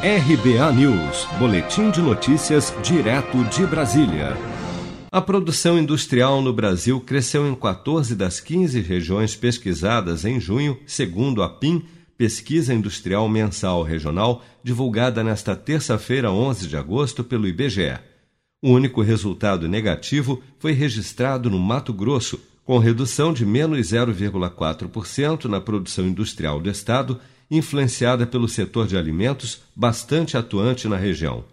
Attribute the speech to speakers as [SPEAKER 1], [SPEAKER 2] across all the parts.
[SPEAKER 1] RBA News, Boletim de Notícias, direto de Brasília. A produção industrial no Brasil cresceu em 14 das 15 regiões pesquisadas em junho, segundo a PIM, Pesquisa Industrial Mensal Regional, divulgada nesta terça-feira, 11 de agosto, pelo IBGE. O único resultado negativo foi registrado no Mato Grosso, com redução de menos 0,4% na produção industrial do estado, influenciada pelo setor de alimentos bastante atuante na região.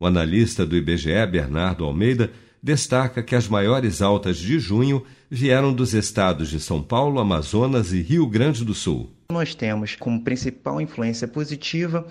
[SPEAKER 1] O analista do IBGE, Bernardo Almeida, destaca que as maiores altas de junho vieram dos estados de São Paulo, Amazonas e Rio Grande do Sul.
[SPEAKER 2] Nós temos como principal influência positiva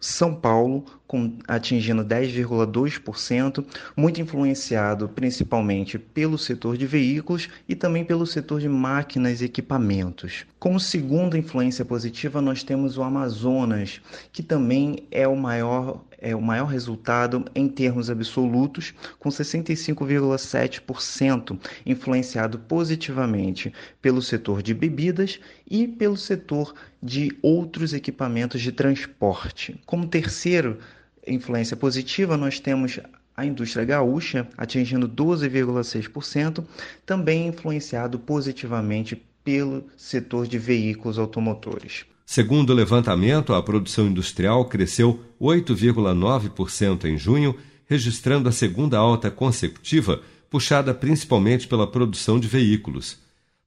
[SPEAKER 2] São Paulo, com, atingindo 10,2%, muito influenciado principalmente pelo setor de veículos e também pelo setor de máquinas e equipamentos. Como segunda influência positiva, nós temos o Amazonas, que também é o maior é o maior resultado em termos absolutos, com 65,7%, influenciado positivamente pelo setor de bebidas e pelo setor de outros equipamentos de transporte. Como terceiro influência positiva, nós temos a indústria gaúcha atingindo 12,6%, também influenciado positivamente pelo setor de veículos automotores.
[SPEAKER 1] Segundo o levantamento, a produção industrial cresceu 8,9% em junho, registrando a segunda alta consecutiva, puxada principalmente pela produção de veículos.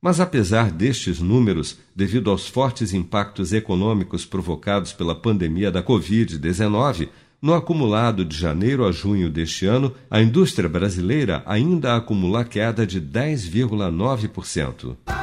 [SPEAKER 1] Mas apesar destes números, devido aos fortes impactos econômicos provocados pela pandemia da Covid-19, no acumulado de janeiro a junho deste ano, a indústria brasileira ainda acumula queda de 10,9%.